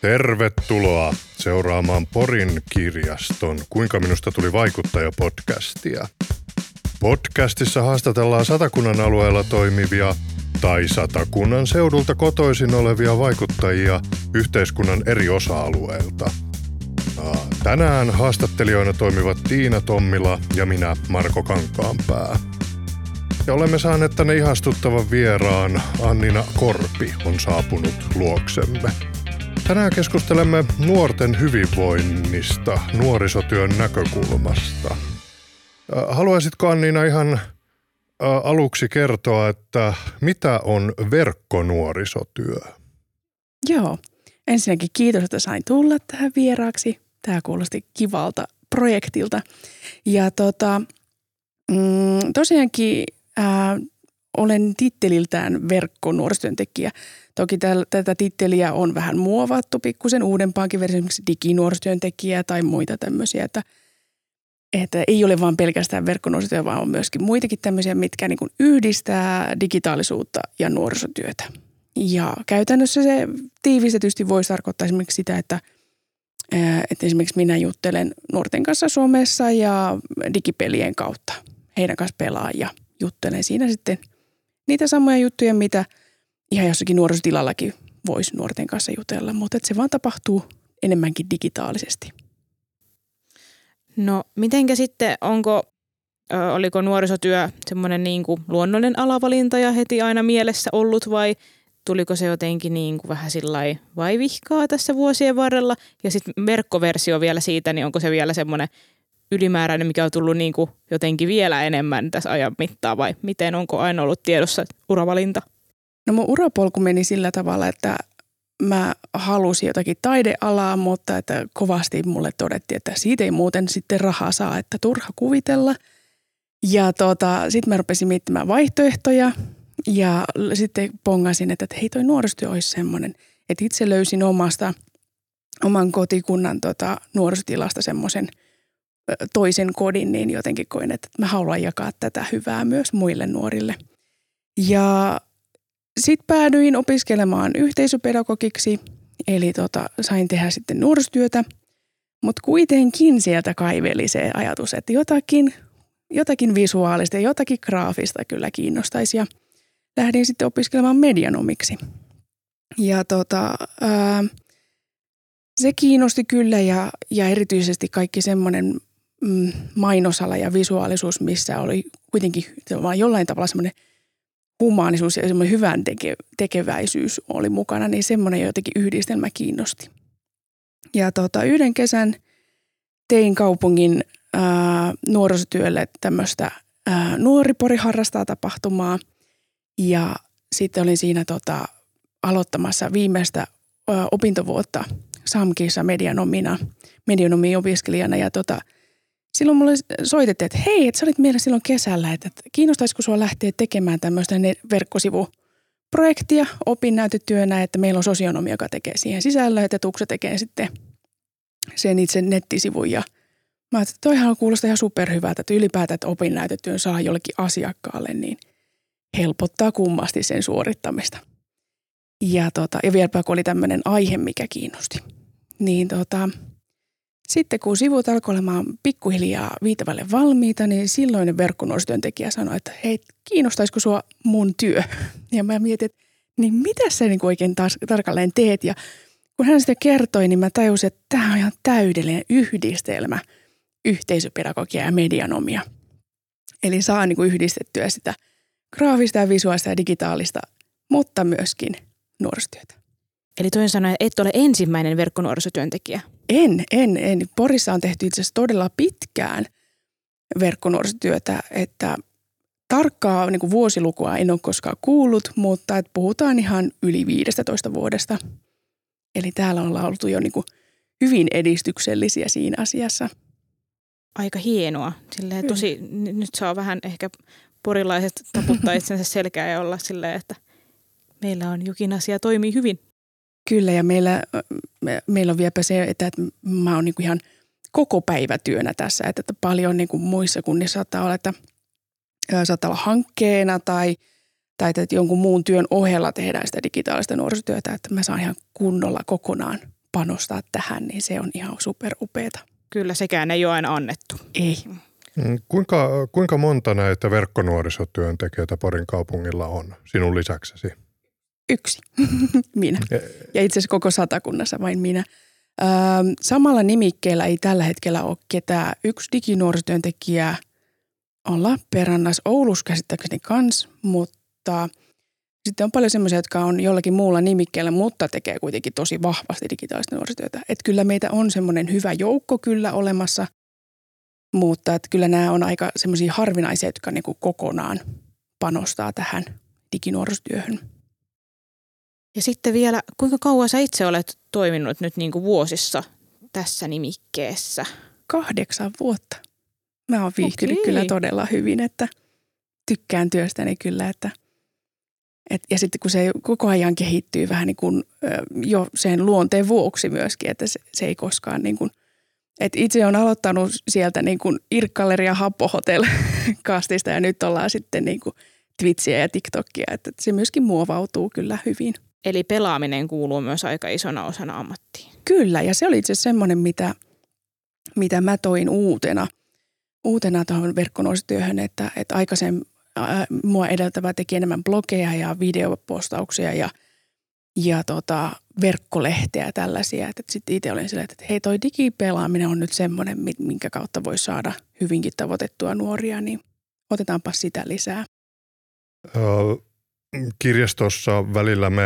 Tervetuloa seuraamaan Porin kirjaston Kuinka minusta tuli vaikuttaja podcastia. Podcastissa haastatellaan satakunnan alueella toimivia tai satakunnan seudulta kotoisin olevia vaikuttajia yhteiskunnan eri osa-alueilta. Tänään haastattelijoina toimivat Tiina Tommila ja minä Marko Kankaanpää. Ja olemme saaneet tänne ihastuttavan vieraan. Annina Korpi on saapunut luoksemme. Tänään keskustelemme nuorten hyvinvoinnista nuorisotyön näkökulmasta. Haluaisitko Annina ihan aluksi kertoa, että mitä on verkkonuorisotyö? Joo. Ensinnäkin kiitos, että sain tulla tähän vieraaksi. Tämä kuulosti kivalta projektilta. Ja tota, mm, tosiaankin ää, olen titteliltään verkkonuorisotyöntekijä. Toki täl, tätä titteliä on vähän muovattu pikkusen uudempaankin versio, esimerkiksi diginuorisotyöntekijä tai muita tämmöisiä, että, että ei ole vain pelkästään verkkonuorisotyö, vaan on myöskin muitakin tämmöisiä, mitkä niin yhdistää digitaalisuutta ja nuorisotyötä. Ja käytännössä se tiivistetysti voisi tarkoittaa esimerkiksi sitä, että, että esimerkiksi minä juttelen nuorten kanssa somessa ja digipelien kautta. Heidän kanssa pelaan ja juttelen siinä sitten niitä samoja juttuja, mitä ihan jossakin nuorisotilallakin voisi nuorten kanssa jutella, mutta se vaan tapahtuu enemmänkin digitaalisesti. No mitenkä sitten, onko, ö, oliko nuorisotyö semmoinen niin kuin luonnollinen alavalinta ja heti aina mielessä ollut vai tuliko se jotenkin niin kuin vähän sillä vaivihkaa tässä vuosien varrella? Ja sitten verkkoversio vielä siitä, niin onko se vielä semmoinen ylimääräinen, mikä on tullut niin kuin jotenkin vielä enemmän tässä ajan mittaan vai miten onko aina ollut tiedossa uravalinta? No mun urapolku meni sillä tavalla, että mä halusin jotakin taidealaa, mutta että kovasti mulle todettiin, että siitä ei muuten sitten rahaa saa, että turha kuvitella. Ja tota, sitten mä rupesin miettimään vaihtoehtoja ja sitten pongasin, että hei toi nuorisotyö olisi semmoinen, että itse löysin omasta, oman kotikunnan tota, nuorisotilasta semmoisen – toisen kodin, niin jotenkin koin, että mä haluan jakaa tätä hyvää myös muille nuorille. Ja sitten päädyin opiskelemaan yhteisöpedagogiksi, eli tota, sain tehdä sitten nuorisotyötä, mutta kuitenkin sieltä kaiveli se ajatus, että jotakin, jotakin visuaalista ja jotakin graafista kyllä kiinnostaisi ja lähdin sitten opiskelemaan medianomiksi. Ja tota, ää, se kiinnosti kyllä ja, ja erityisesti kaikki semmoinen mm, mainosala ja visuaalisuus, missä oli kuitenkin jollain tavalla semmoinen humaanisuus ja semmoinen hyvän teke, tekeväisyys oli mukana, niin semmoinen jotenkin yhdistelmä kiinnosti. Ja tota, yhden kesän tein kaupungin ää, nuorisotyölle tämmöistä Nuoripori harrastaa tapahtumaa ja sitten olin siinä tota, aloittamassa viimeistä ää, opintovuotta SAMKissa medianomina, medianomi opiskelijana ja tota, – silloin mulle soitettiin, että hei, että sä olit mielessä silloin kesällä, että kiinnostaisiko sua lähteä tekemään tämmöistä verkkosivuprojektia opinnäytetyönä, että meillä on sosionomi, joka tekee siihen sisällön, että Tuksa tekee sitten sen itse nettisivun ja Mä ajattelin, että toihan kuulostaa ihan superhyvältä, että ylipäätään, että opinnäytetyön saa jollekin asiakkaalle, niin helpottaa kummasti sen suorittamista. Ja, tota, ja vieläpä kun oli tämmöinen aihe, mikä kiinnosti. Niin tota, sitten kun sivut alkoi olemaan pikkuhiljaa viitavalle valmiita, niin silloinen verkkonuorisotyöntekijä sanoi, että hei, kiinnostaisiko sua mun työ? Ja mä mietin, että niin mitä sä niin oikein taas, tarkalleen teet? Ja kun hän sitä kertoi, niin mä tajusin, että tämä on ihan täydellinen yhdistelmä yhteisöpedagogia ja medianomia. Eli saa niin kuin yhdistettyä sitä graafista ja visuaalista ja digitaalista, mutta myöskin nuorisotyötä. Eli toisin sanoen, et ole ensimmäinen verkkonuorisotyöntekijä. En, en, en. Porissa on tehty itse asiassa todella pitkään verkkonuorisotyötä, että tarkkaa niin kuin vuosilukua en ole koskaan kuullut, mutta että puhutaan ihan yli 15 vuodesta. Eli täällä on oltu jo niin kuin hyvin edistyksellisiä siinä asiassa. Aika hienoa. Silleen tosi, nyt saa vähän ehkä porilaiset taputtaa itsensä selkää ja olla silleen, että meillä on jokin asia toimii hyvin. Kyllä ja meillä, me, meillä on vieläpä se, että, että mä oon niin ihan koko päivä työnä tässä. Että, että paljon niin kuin muissa kunnissa saattaa olla, että saattaa olla hankkeena tai, tai että jonkun muun työn ohella tehdään sitä digitaalista nuorisotyötä, että mä saan ihan kunnolla kokonaan panostaa tähän, niin se on ihan super upeeta. Kyllä, sekään ei ole aina annettu. Ei. Mm, kuinka, kuinka monta näitä verkkonuorisotyöntekijöitä Porin kaupungilla on sinun lisäksesi? Yksi, minä. Ja itse asiassa koko satakunnassa vain minä. Öö, samalla nimikkeellä ei tällä hetkellä ole ketään. Yksi diginuorisotyöntekijä on Lappeenrannassa, Oulussa käsittääkseni kans, mutta sitten on paljon semmoisia, jotka on jollakin muulla nimikkeellä, mutta tekee kuitenkin tosi vahvasti digitaalista nuorisotyötä. Että kyllä meitä on semmoinen hyvä joukko kyllä olemassa, mutta että kyllä nämä on aika semmoisia harvinaisia, jotka niin kuin kokonaan panostaa tähän diginuorisotyöhön. Ja sitten vielä, kuinka kauan sä itse olet toiminut nyt niin kuin vuosissa tässä nimikkeessä? Kahdeksan vuotta. Mä oon viihtynyt Okei. kyllä todella hyvin, että tykkään työstäni kyllä, että et, ja sitten kun se koko ajan kehittyy vähän niin kuin jo sen luonteen vuoksi myöskin, että se, se ei koskaan niin kuin, et itse on aloittanut sieltä niin kuin Irkkaleria Happo Hotel kastista ja nyt ollaan sitten niin kuin Twitchiä ja TikTokia, että se myöskin muovautuu kyllä hyvin. Eli pelaaminen kuuluu myös aika isona osana ammattiin. Kyllä, ja se oli itse asiassa semmoinen, mitä, mitä mä toin uutena, uutena tuohon verkkonuorisotyöhön, että, että aikaisemmin mua edeltävä teki enemmän blogeja ja videopostauksia ja, ja tota, verkkolehteä ja tällaisia. Että sitten itse olin silleen, että hei toi digipelaaminen on nyt semmoinen, mi- minkä kautta voi saada hyvinkin tavoitettua nuoria, niin otetaanpa sitä lisää. Ö, Kirjastossa välillä me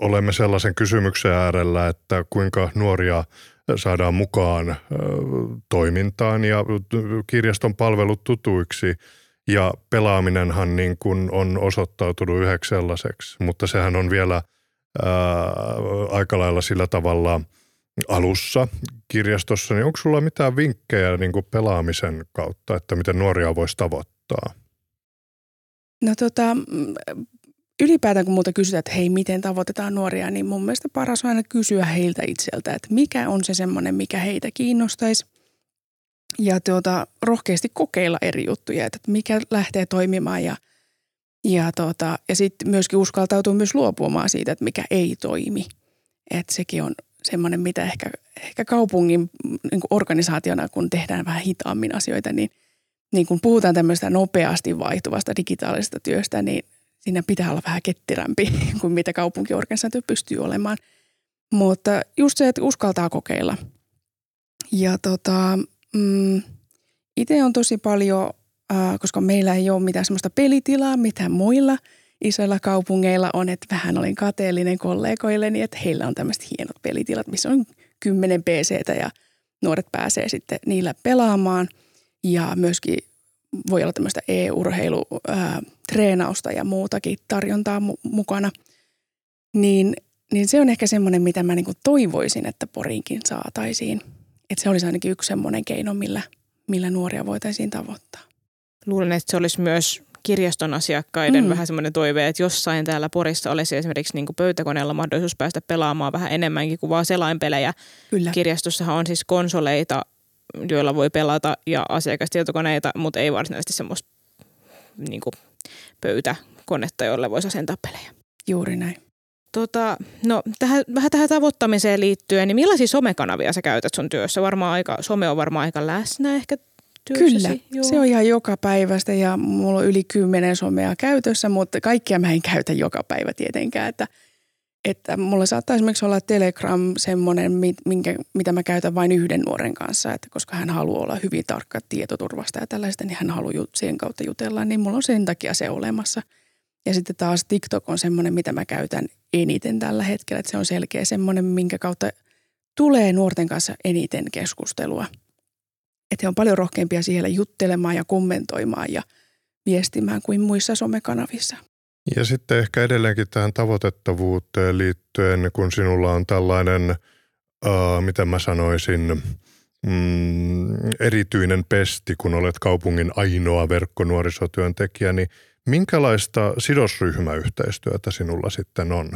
olemme sellaisen kysymyksen äärellä, että kuinka nuoria saadaan mukaan toimintaan ja kirjaston palvelut tutuiksi. Ja pelaaminenhan niin kuin on osoittautunut yhdeksi sellaiseksi, mutta sehän on vielä ää, aika lailla sillä tavalla alussa kirjastossa. Niin onko sulla mitään vinkkejä niin kuin pelaamisen kautta, että miten nuoria voisi tavoittaa? No tota, mm, ylipäätään kun multa kysytään, että hei, miten tavoitetaan nuoria, niin mun mielestä paras on aina kysyä heiltä itseltä, että mikä on se semmoinen, mikä heitä kiinnostaisi. Ja tuota, rohkeasti kokeilla eri juttuja, että mikä lähtee toimimaan ja, ja, tuota, ja sitten myöskin uskaltautuu myös luopumaan siitä, että mikä ei toimi. Että sekin on semmoinen, mitä ehkä, ehkä kaupungin niin organisaationa, kun tehdään vähän hitaammin asioita, niin – niin kun puhutaan tämmöistä nopeasti vaihtuvasta digitaalisesta työstä, niin siinä pitää olla vähän ketterämpi kuin mitä kaupunkiorganisaatio pystyy olemaan. Mutta just se, että uskaltaa kokeilla. Ja tota, mm, itse on tosi paljon, äh, koska meillä ei ole mitään semmoista pelitilaa, mitä muilla isoilla kaupungeilla on, että vähän olin kateellinen kollegoilleni, että heillä on tämmöiset hienot pelitilat, missä on kymmenen PCtä ja nuoret pääsee sitten niillä pelaamaan – ja myöskin voi olla tämmöistä e-urheilutreenausta ja muutakin tarjontaa mu- mukana. Niin, niin se on ehkä semmoinen, mitä mä niinku toivoisin, että Poriinkin saataisiin. Että se olisi ainakin yksi semmoinen keino, millä, millä nuoria voitaisiin tavoittaa. Luulen, että se olisi myös kirjaston asiakkaiden Mm. vähän semmoinen toive, että jossain täällä Porissa olisi esimerkiksi niin pöytäkoneella mahdollisuus päästä pelaamaan vähän enemmänkin kuin vaan selainpelejä. Kyllä. Kirjastossahan on siis konsoleita, joilla voi pelata ja asiakastietokoneita, mutta ei varsinaisesti semmoista niin kuin pöytäkonetta, jolle voisi asentaa pelejä. Juuri näin. Tota, no tähän, vähän tähän tavoittamiseen liittyen, niin millaisia somekanavia sä käytät sun työssä? Varmaan aika, some on varmaan aika läsnä ehkä työssäsi. Kyllä, se on ihan joka päivästä ja mulla on yli kymmenen somea käytössä, mutta kaikkia mä en käytä joka päivä tietenkään. Että, että mulla saattaa esimerkiksi olla Telegram semmoinen, minkä, mitä mä käytän vain yhden nuoren kanssa, että koska hän haluaa olla hyvin tarkka tietoturvasta ja tällaista, niin hän haluaa sen kautta jutella, niin mulla on sen takia se olemassa. Ja sitten taas TikTok on semmoinen, mitä mä käytän eniten tällä hetkellä, että se on selkeä semmoinen, minkä kautta tulee nuorten kanssa eniten keskustelua – että he on paljon rohkeampia siellä juttelemaan ja kommentoimaan ja viestimään kuin muissa somekanavissa. Ja sitten ehkä edelleenkin tähän tavoitettavuuteen liittyen, kun sinulla on tällainen, äh, miten mä sanoisin, mm, erityinen pesti, kun olet kaupungin ainoa verkkonuorisotyöntekijä, niin minkälaista sidosryhmäyhteistyötä sinulla sitten on?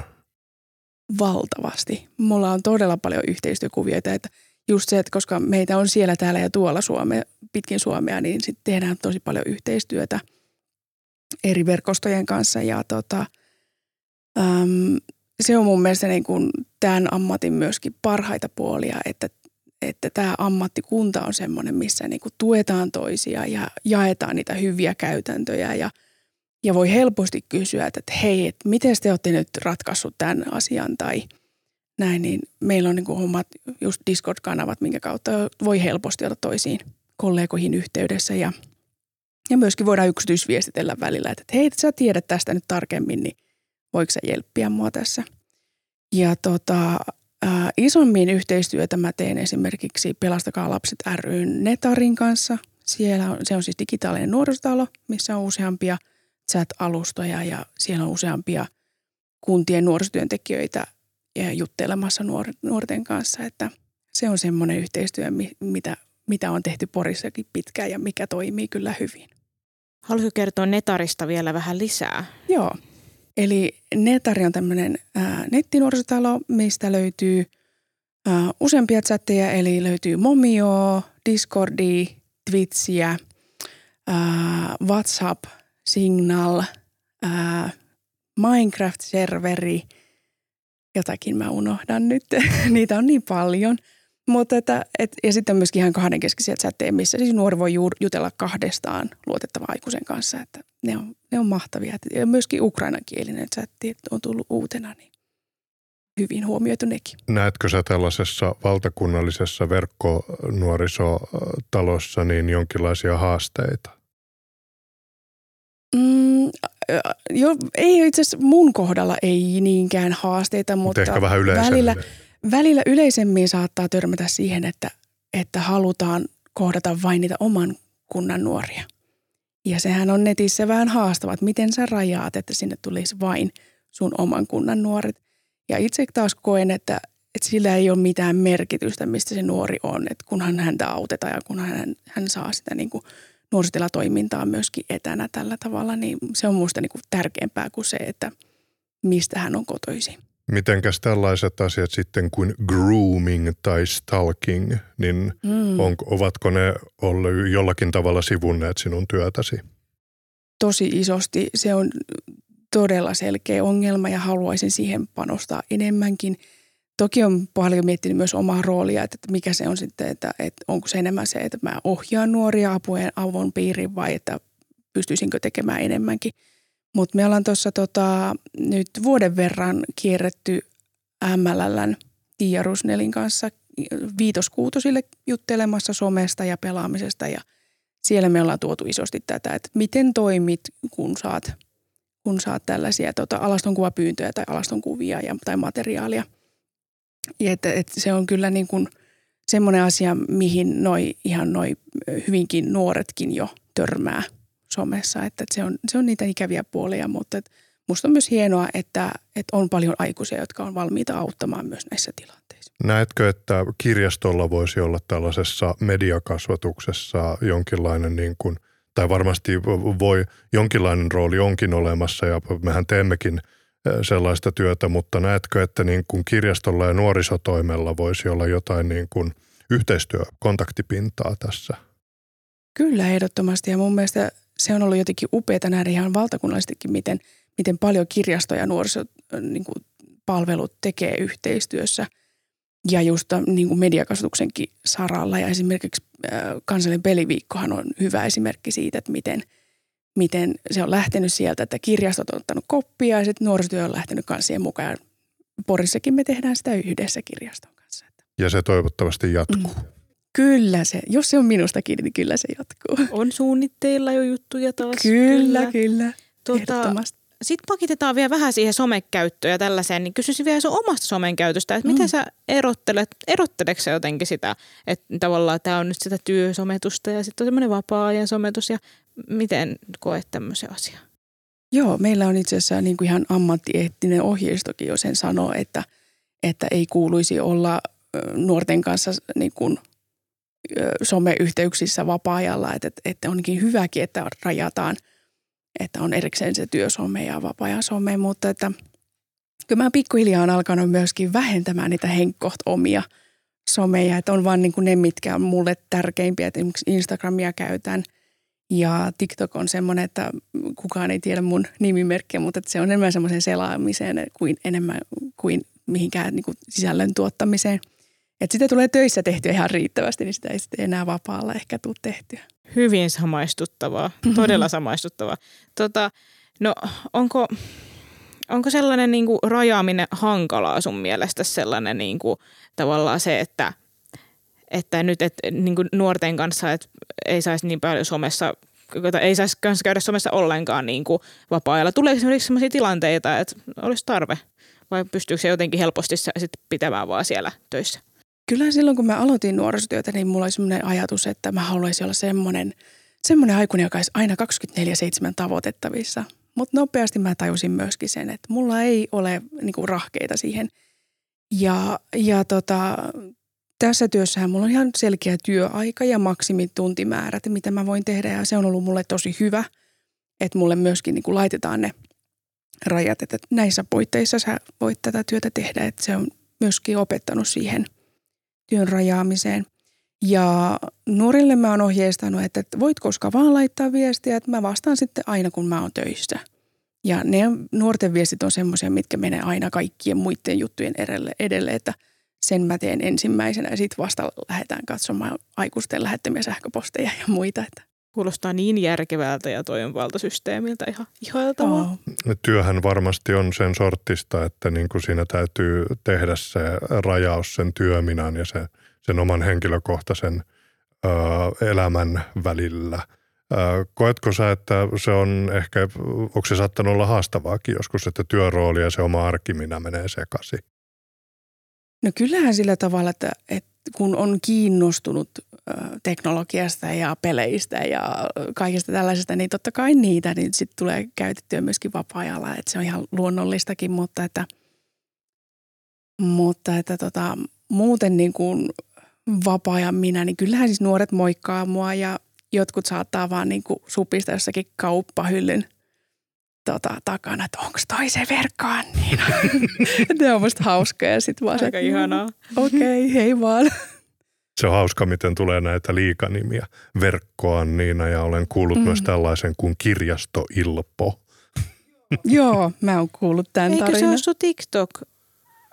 Valtavasti. Mulla on todella paljon yhteistyökuvioita, että just se, että koska meitä on siellä, täällä ja tuolla Suome, pitkin Suomea, niin sitten tehdään tosi paljon yhteistyötä eri verkostojen kanssa. Ja tota, äm, se on mun mielestä niin kuin tämän ammatin myöskin parhaita puolia, että, että tämä ammattikunta on semmoinen, missä niin kuin tuetaan toisia ja jaetaan niitä hyviä käytäntöjä ja, ja voi helposti kysyä, että hei, että miten te olette nyt ratkaissut tämän asian tai näin, niin meillä on niin kuin omat just Discord-kanavat, minkä kautta voi helposti olla toisiin kollegoihin yhteydessä ja, ja myöskin voidaan yksityisviestitellä välillä, että hei, sä tiedät tästä nyt tarkemmin, niin voiko sä jelppiä mua tässä. Ja tota, ää, isommin yhteistyötä mä teen esimerkiksi Pelastakaa lapset ryn Netarin kanssa. Siellä on, se on siis digitaalinen nuorisotalo, missä on useampia chat-alustoja ja siellä on useampia kuntien nuorisotyöntekijöitä ja juttelemassa nuor- nuorten kanssa, että se on semmoinen yhteistyö, mitä, mitä on tehty Porissakin pitkään ja mikä toimii kyllä hyvin. Haluaisitko kertoa Netarista vielä vähän lisää? Joo. Eli Netari on tämmöinen nettinuorisotalo, mistä löytyy ää, useampia chatteja, eli löytyy Momio, Discordi, Twitchiä, ää, WhatsApp, Signal, ää, Minecraft-serveri, jotakin mä unohdan nyt, niitä on niin paljon – mutta että, et, ja sitten on myöskin ihan kahdenkeskisiä chatteja, missä siis nuori voi jutella kahdestaan luotettavan aikuisen kanssa, että ne on, ne on mahtavia. Ja myöskin ukrainankielinen chatti on tullut uutena, niin hyvin huomioitu nekin. Näetkö sä tällaisessa valtakunnallisessa verkkonuorisotalossa niin jonkinlaisia haasteita? Mm, jo, ei itse asiassa mun kohdalla ei niinkään haasteita, mutta ehkä vähän välillä, välillä yleisemmin saattaa törmätä siihen, että, että halutaan kohdata vain niitä oman kunnan nuoria. Ja sehän on netissä vähän haastava, että miten sä rajaat, että sinne tulisi vain sun oman kunnan nuoret. Ja itse taas koen, että, että sillä ei ole mitään merkitystä, mistä se nuori on, että kunhan häntä autetaan ja kunhan hän, hän saa sitä niin kuin nuorisotilatoimintaa myöskin etänä tällä tavalla, niin se on minusta niin tärkeämpää kuin se, että mistä hän on kotoisin. Mitenkäs tällaiset asiat sitten kuin grooming tai stalking, niin mm. on, ovatko ne olleet jollakin tavalla sivunneet sinun työtäsi? Tosi isosti. Se on todella selkeä ongelma ja haluaisin siihen panostaa enemmänkin. Toki on paljon miettinyt myös omaa roolia, että mikä se on sitten, että, että onko se enemmän se, että mä ohjaan nuoria apujen avun piiriin vai että pystyisinkö tekemään enemmänkin – mutta me ollaan tuossa tota, nyt vuoden verran kierretty MLLn Tiia Rusnelin kanssa viitoskuutosille juttelemassa somesta ja pelaamisesta ja siellä me ollaan tuotu isosti tätä, että miten toimit, kun saat, kun saat tällaisia tota, alastonkuvapyyntöjä tai alastonkuvia ja, tai materiaalia. Ja että, että se on kyllä niin kuin semmoinen asia, mihin noi, ihan noi hyvinkin nuoretkin jo törmää – somessa, että se on, se on niitä ikäviä puolia, mutta että musta on myös hienoa, että, että on paljon aikuisia, jotka on valmiita auttamaan myös näissä tilanteissa. Näetkö, että kirjastolla voisi olla tällaisessa mediakasvatuksessa jonkinlainen niin kuin, tai varmasti voi, jonkinlainen rooli onkin olemassa ja mehän teemmekin sellaista työtä, mutta näetkö, että niin kuin kirjastolla ja nuorisotoimella voisi olla jotain niin kuin yhteistyökontaktipintaa tässä? Kyllä ehdottomasti ja mun mielestä se on ollut jotenkin upeaa nähdä ihan valtakunnallisestikin, miten, miten paljon kirjasto- ja nuorisopalvelut niin tekee yhteistyössä. Ja just niin kuin mediakasvatuksenkin saralla. Ja esimerkiksi kansallinen peliviikkohan on hyvä esimerkki siitä, että miten, miten se on lähtenyt sieltä, että kirjastot on ottanut koppia ja sitten nuorisotyö on lähtenyt kanssa siihen mukaan. Porissakin me tehdään sitä yhdessä kirjaston kanssa. Ja se toivottavasti jatkuu. Mm. Kyllä se, jos se on minusta kiinni, niin kyllä se jatkuu. On suunnitteilla jo juttuja taas. Kyllä, kyllä. kyllä. Tuota, sitten pakitetaan vielä vähän siihen somekäyttöön ja tällaiseen, niin kysyisin vielä sun omasta somen käytöstä, että mm. miten sä erottelet, erotteleeko sä jotenkin sitä, että tavallaan tämä on nyt sitä työsometusta ja sitten on semmoinen vapaa-ajan sometus ja miten koet tämmöisen asian? Joo, meillä on itse asiassa niin kuin ihan ammattieettinen ohjeistokin jo sen sanoo, että, että ei kuuluisi olla nuorten kanssa niin kuin someyhteyksissä vapaa-ajalla, että, että onkin hyväkin, että rajataan, että on erikseen se työsome ja vapaa-ajan some, mutta että kyllä mä pikkuhiljaa on alkanut myöskin vähentämään niitä henkkoht omia someja, että on vaan niin kuin ne, mitkä on mulle tärkeimpiä, että esimerkiksi Instagramia käytän Ja TikTok on semmoinen, että kukaan ei tiedä mun nimimerkkiä, mutta se on enemmän semmoisen selaamiseen kuin enemmän kuin mihinkään niin kuin sisällön tuottamiseen. Että sitä tulee töissä tehtyä ihan riittävästi, niin sitä ei sitten enää vapaalla ehkä tule tehtyä. Hyvin samaistuttavaa, todella samaistuttavaa. Tota, no onko, onko sellainen niin kuin rajaaminen hankalaa sun mielestä sellainen niin kuin, tavallaan se, että, että nyt et, niin kuin nuorten kanssa et ei saisi niin paljon somessa ei saisi kanssa käydä somessa ollenkaan niin kuin vapaa-ajalla. Tuleeko esimerkiksi sellaisia tilanteita, että olisi tarve? Vai pystyykö se jotenkin helposti sit pitämään vaan siellä töissä? Kyllä silloin, kun mä aloitin nuorisotyötä, niin mulla oli semmoinen ajatus, että mä haluaisin olla semmoinen, semmoinen aikuinen, joka olisi aina 24-7 tavoitettavissa. Mutta nopeasti mä tajusin myöskin sen, että mulla ei ole niinku, rahkeita siihen. Ja, ja tota, tässä työssähän mulla on ihan selkeä työaika ja maksimituntimäärät, mitä mä voin tehdä. Ja se on ollut mulle tosi hyvä, että mulle myöskin niin kuin laitetaan ne rajat, että näissä puitteissa sä voit tätä työtä tehdä. Että se on myöskin opettanut siihen työn rajaamiseen. Ja nuorille mä oon ohjeistanut, että voit koska vaan laittaa viestiä, että mä vastaan sitten aina kun mä oon töissä. Ja ne nuorten viestit on semmoisia, mitkä menee aina kaikkien muiden juttujen edelle, edelle että – sen mä teen ensimmäisenä ja sitten vasta lähdetään katsomaan aikuisten lähettämiä sähköposteja ja muita. Että. Kuulostaa niin järkevältä ja toimivalta systeemiltä ihan ihailtavaa. Oh. Työhän varmasti on sen sortista, että niin kuin siinä täytyy tehdä se rajaus sen työminan ja se, sen oman henkilökohtaisen ö, elämän välillä. Ö, koetko sä, että se on ehkä, onko se saattanut olla haastavaakin joskus, että työrooli ja se oma arkimina menee sekaisin? No kyllähän sillä tavalla, että, että kun on kiinnostunut teknologiasta ja peleistä ja kaikista tällaisesta, niin totta kai niitä niin sitten tulee käytettyä myöskin vapaa-ajalla. Että se on ihan luonnollistakin, mutta että, mutta että tota, muuten niin kuin vapaa-ajan minä, niin kyllähän siis nuoret moikkaa mua ja jotkut saattaa vaan niin kuin supista jossakin kauppahyllyn – tota, takana, että onko toi se verkkoon. Niin. ne on musta hauskoja. Ja sit vaan Aika se, ihanaa. Okei, okay, hei vaan. Se on hauska, miten tulee näitä liikanimiä. Verkkoon Niina ja olen kuullut mm. myös tällaisen kuin Kirjasto Ilpo. Joo, mä oon kuullut tämän Eikö tarinan. se ole sun TikTok?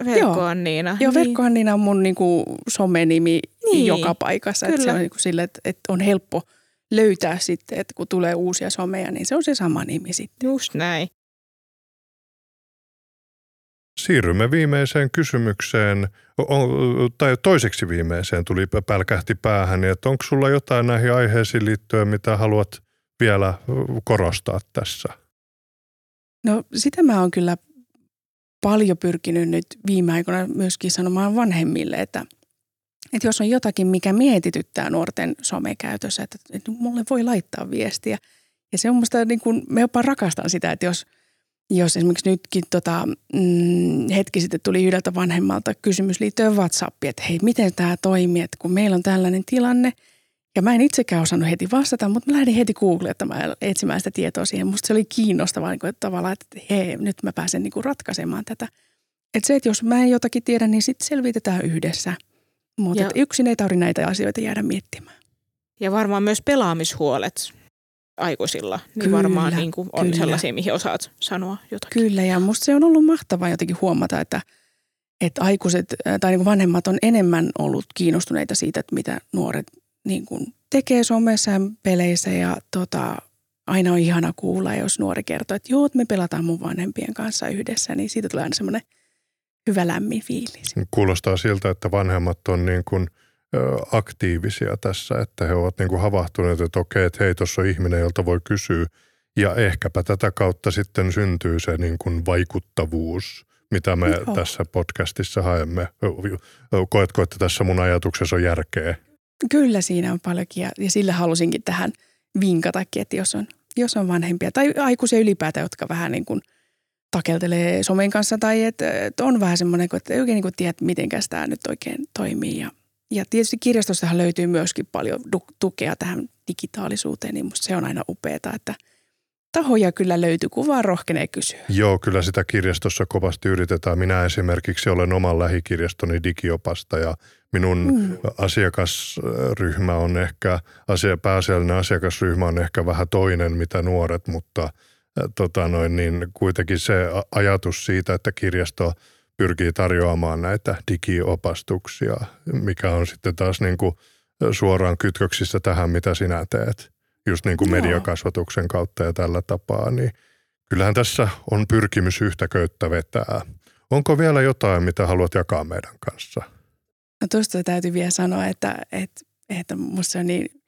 Verkkoon Niina. Joo, niin. Verkkoon Niina on mun niinku somenimi niin. joka paikassa. Että se on niinku sille, että, että on helppo – löytää sitten, että kun tulee uusia someja, niin se on se sama nimi sitten. Just näin. Siirrymme viimeiseen kysymykseen, tai toiseksi viimeiseen tuli pälkähti päähän, niin että onko sulla jotain näihin aiheisiin liittyen, mitä haluat vielä korostaa tässä? No sitä mä oon kyllä paljon pyrkinyt nyt viime aikoina myöskin sanomaan vanhemmille, että että jos on jotakin, mikä mietityttää nuorten somekäytössä, että, että mulle voi laittaa viestiä. Ja se on musta, niin kuin, me jopa rakastan sitä, että jos, jos esimerkiksi nytkin tota, mm, hetki sitten tuli yhdeltä vanhemmalta kysymys liittyen WhatsAppiin, että hei, miten tämä toimii, että kun meillä on tällainen tilanne, ja mä en itsekään osannut heti vastata, mutta mä lähdin heti googlettamaan etsimään sitä tietoa siihen. Musta se oli kiinnostavaa niin kuin, että tavallaan, että hei, nyt mä pääsen niin kuin ratkaisemaan tätä. Että se, että jos mä en jotakin tiedä, niin sitten selvitetään yhdessä – mutta yksin ei tarvitse näitä asioita jäädä miettimään. Ja varmaan myös pelaamishuolet aikuisilla, niin kyllä, varmaan niin kuin on kyllä. sellaisia, mihin osaat sanoa jotakin. Kyllä, ja musta se on ollut mahtavaa jotenkin huomata, että, että aikuiset tai niin kuin vanhemmat on enemmän ollut kiinnostuneita siitä, että mitä nuoret niin kuin tekee somessa ja peleissä. Ja tota, aina on ihana kuulla, jos nuori kertoo, että joo, me pelataan mun vanhempien kanssa yhdessä, niin siitä tulee aina semmoinen – hyvä lämmin fiilis. Kuulostaa siltä, että vanhemmat on niin kuin aktiivisia tässä, että he ovat niin kuin havahtuneet, että okei, että hei, tuossa on ihminen, jolta voi kysyä. Ja ehkäpä tätä kautta sitten syntyy se niin kuin vaikuttavuus, mitä me Joo. tässä podcastissa haemme. Koetko, että tässä mun ajatuksessa on järkeä? Kyllä siinä on paljonkin ja, ja sillä halusinkin tähän vinkatakin, että jos on, jos on vanhempia tai aikuisia ylipäätään, jotka vähän niin kuin – takeltelee somen kanssa tai että, että on vähän semmoinen, että ei oikein niin tiedä, miten tämä nyt oikein toimii. Ja, ja tietysti kirjastossahan löytyy myöskin paljon tukea tähän digitaalisuuteen, niin musta se on aina upeaa, että tahoja kyllä löytyy, kun vaan rohkenee kysyä. Joo, kyllä sitä kirjastossa kovasti yritetään. Minä esimerkiksi olen oman lähikirjastoni digiopasta ja minun mm. asiakasryhmä on ehkä, asia, pääasiallinen asiakasryhmä on ehkä vähän toinen mitä nuoret, mutta tota noin, niin kuitenkin se ajatus siitä, että kirjasto pyrkii tarjoamaan näitä digiopastuksia, mikä on sitten taas niin kuin suoraan kytköksissä tähän, mitä sinä teet, just niin kuin mediakasvatuksen kautta ja tällä tapaa, niin kyllähän tässä on pyrkimys yhtä köyttä vetää. Onko vielä jotain, mitä haluat jakaa meidän kanssa? No tuosta täytyy vielä sanoa, että, että, että musta on niin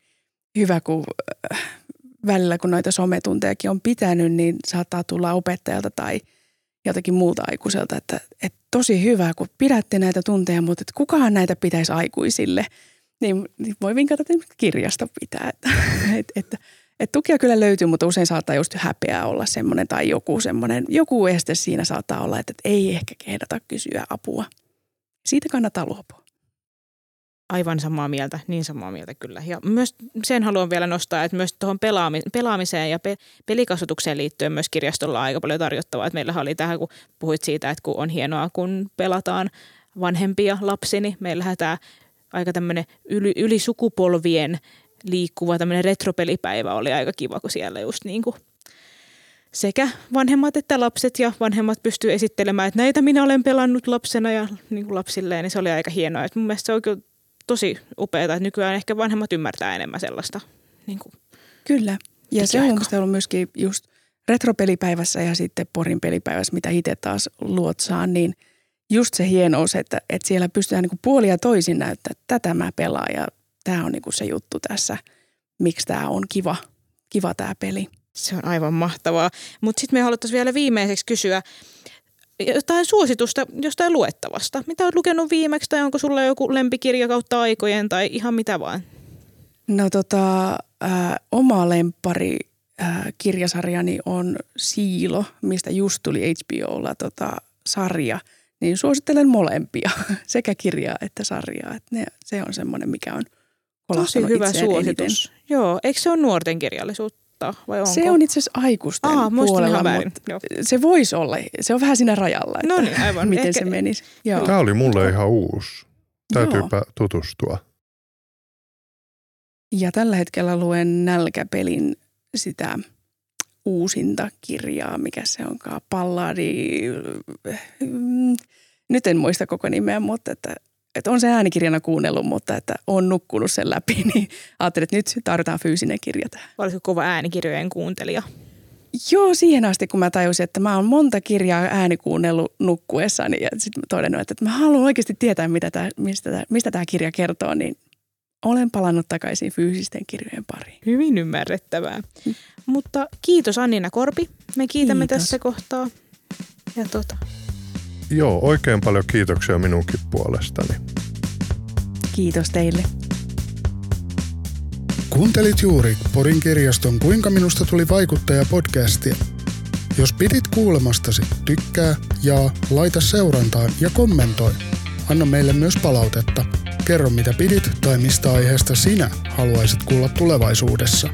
hyvä, kun äh, välillä kun noita sometuntejakin on pitänyt, niin saattaa tulla opettajalta tai jotakin muuta aikuiselta, että, että tosi hyvä, kun pidätte näitä tunteja, mutta että kukaan näitä pitäisi aikuisille. Niin, niin voi vinkata, että kirjasta pitää. Että, että, että, että tukia kyllä löytyy, mutta usein saattaa just häpeää olla semmoinen tai joku semmoinen, joku este siinä saattaa olla, että, että ei ehkä kehdata kysyä apua. Siitä kannattaa luopua. Aivan samaa mieltä, niin samaa mieltä kyllä. Ja myös sen haluan vielä nostaa, että myös tuohon pelaamiseen ja pe- pelikasvatukseen liittyen myös kirjastolla on aika paljon tarjottavaa. Että meillähän oli tähän, kun puhuit siitä, että kun on hienoa, kun pelataan vanhempia lapsi, niin meillähän tämä aika tämmöinen yli, yli sukupolvien liikkuva tämmöinen retropelipäivä oli aika kiva, kun siellä just niin kuin sekä vanhemmat että lapset ja vanhemmat pystyy esittelemään, että näitä minä olen pelannut lapsena ja niin kuin lapsilleen, niin se oli aika hienoa. Että mun mielestä se on kyllä tosi upeaa, että nykyään ehkä vanhemmat ymmärtää enemmän sellaista. Niin kuin Kyllä. Ja se on minusta ollut myöskin just retropelipäivässä ja sitten Porin pelipäivässä, mitä itse taas luotsaan, niin just se hienous, että, että siellä pystytään niin puolia toisin näyttää, että tätä mä pelaan ja tämä on niin se juttu tässä, miksi tämä on kiva, kiva tämä peli. Se on aivan mahtavaa. Mutta sitten me haluttaisiin vielä viimeiseksi kysyä, jotain suositusta jostain luettavasta. Mitä olet lukenut viimeksi tai onko sulla joku lempikirja kautta aikojen tai ihan mitä vaan? No tota, äh, oma lempari äh, kirjasarjani on Siilo, mistä just tuli HBOlla tota, sarja. Niin suosittelen molempia, sekä kirjaa että sarjaa. Et ne, se on semmoinen, mikä on Tosi hyvä suositus. Eniten. Joo, eikö se ole nuorten kirjallisuutta? Kirjoittaa vai onko? Se on itse asiassa aikuisten Aha, puolella, mutta se voisi olla. Se on vähän siinä rajalla, että no niin, aivan. miten Ehkä... se menisi. Joo. Tämä oli mulle ihan uusi. Täytyypä Joo. tutustua. Ja tällä hetkellä luen Nälkäpelin sitä uusinta kirjaa, mikä se onkaan, Palladi, mm, nyt en muista koko nimeä, mutta että että on se äänikirjana kuunnellut, mutta että on nukkunut sen läpi, niin ajattelin, että nyt tarvitaan fyysinen kirja tähän. Olisiko kova äänikirjojen kuuntelija? Joo, siihen asti kun mä tajusin, että mä oon monta kirjaa äänikuunnellut nukkuessani ja sitten todennut, että mä haluan oikeasti tietää, mitä tää, mistä, tää, mistä tämä kirja kertoo, niin olen palannut takaisin fyysisten kirjojen pariin. Hyvin ymmärrettävää. Mm. Mutta kiitos Annina Korpi. Me kiitämme kiitos. tässä kohtaa. Ja tota, Joo, oikein paljon kiitoksia minunkin puolestani. Kiitos teille. Kuuntelit juuri Porin kirjaston Kuinka minusta tuli vaikuttaja podcastia. Jos pidit kuulemastasi, tykkää, ja laita seurantaan ja kommentoi. Anna meille myös palautetta. Kerro mitä pidit tai mistä aiheesta sinä haluaisit kuulla tulevaisuudessa.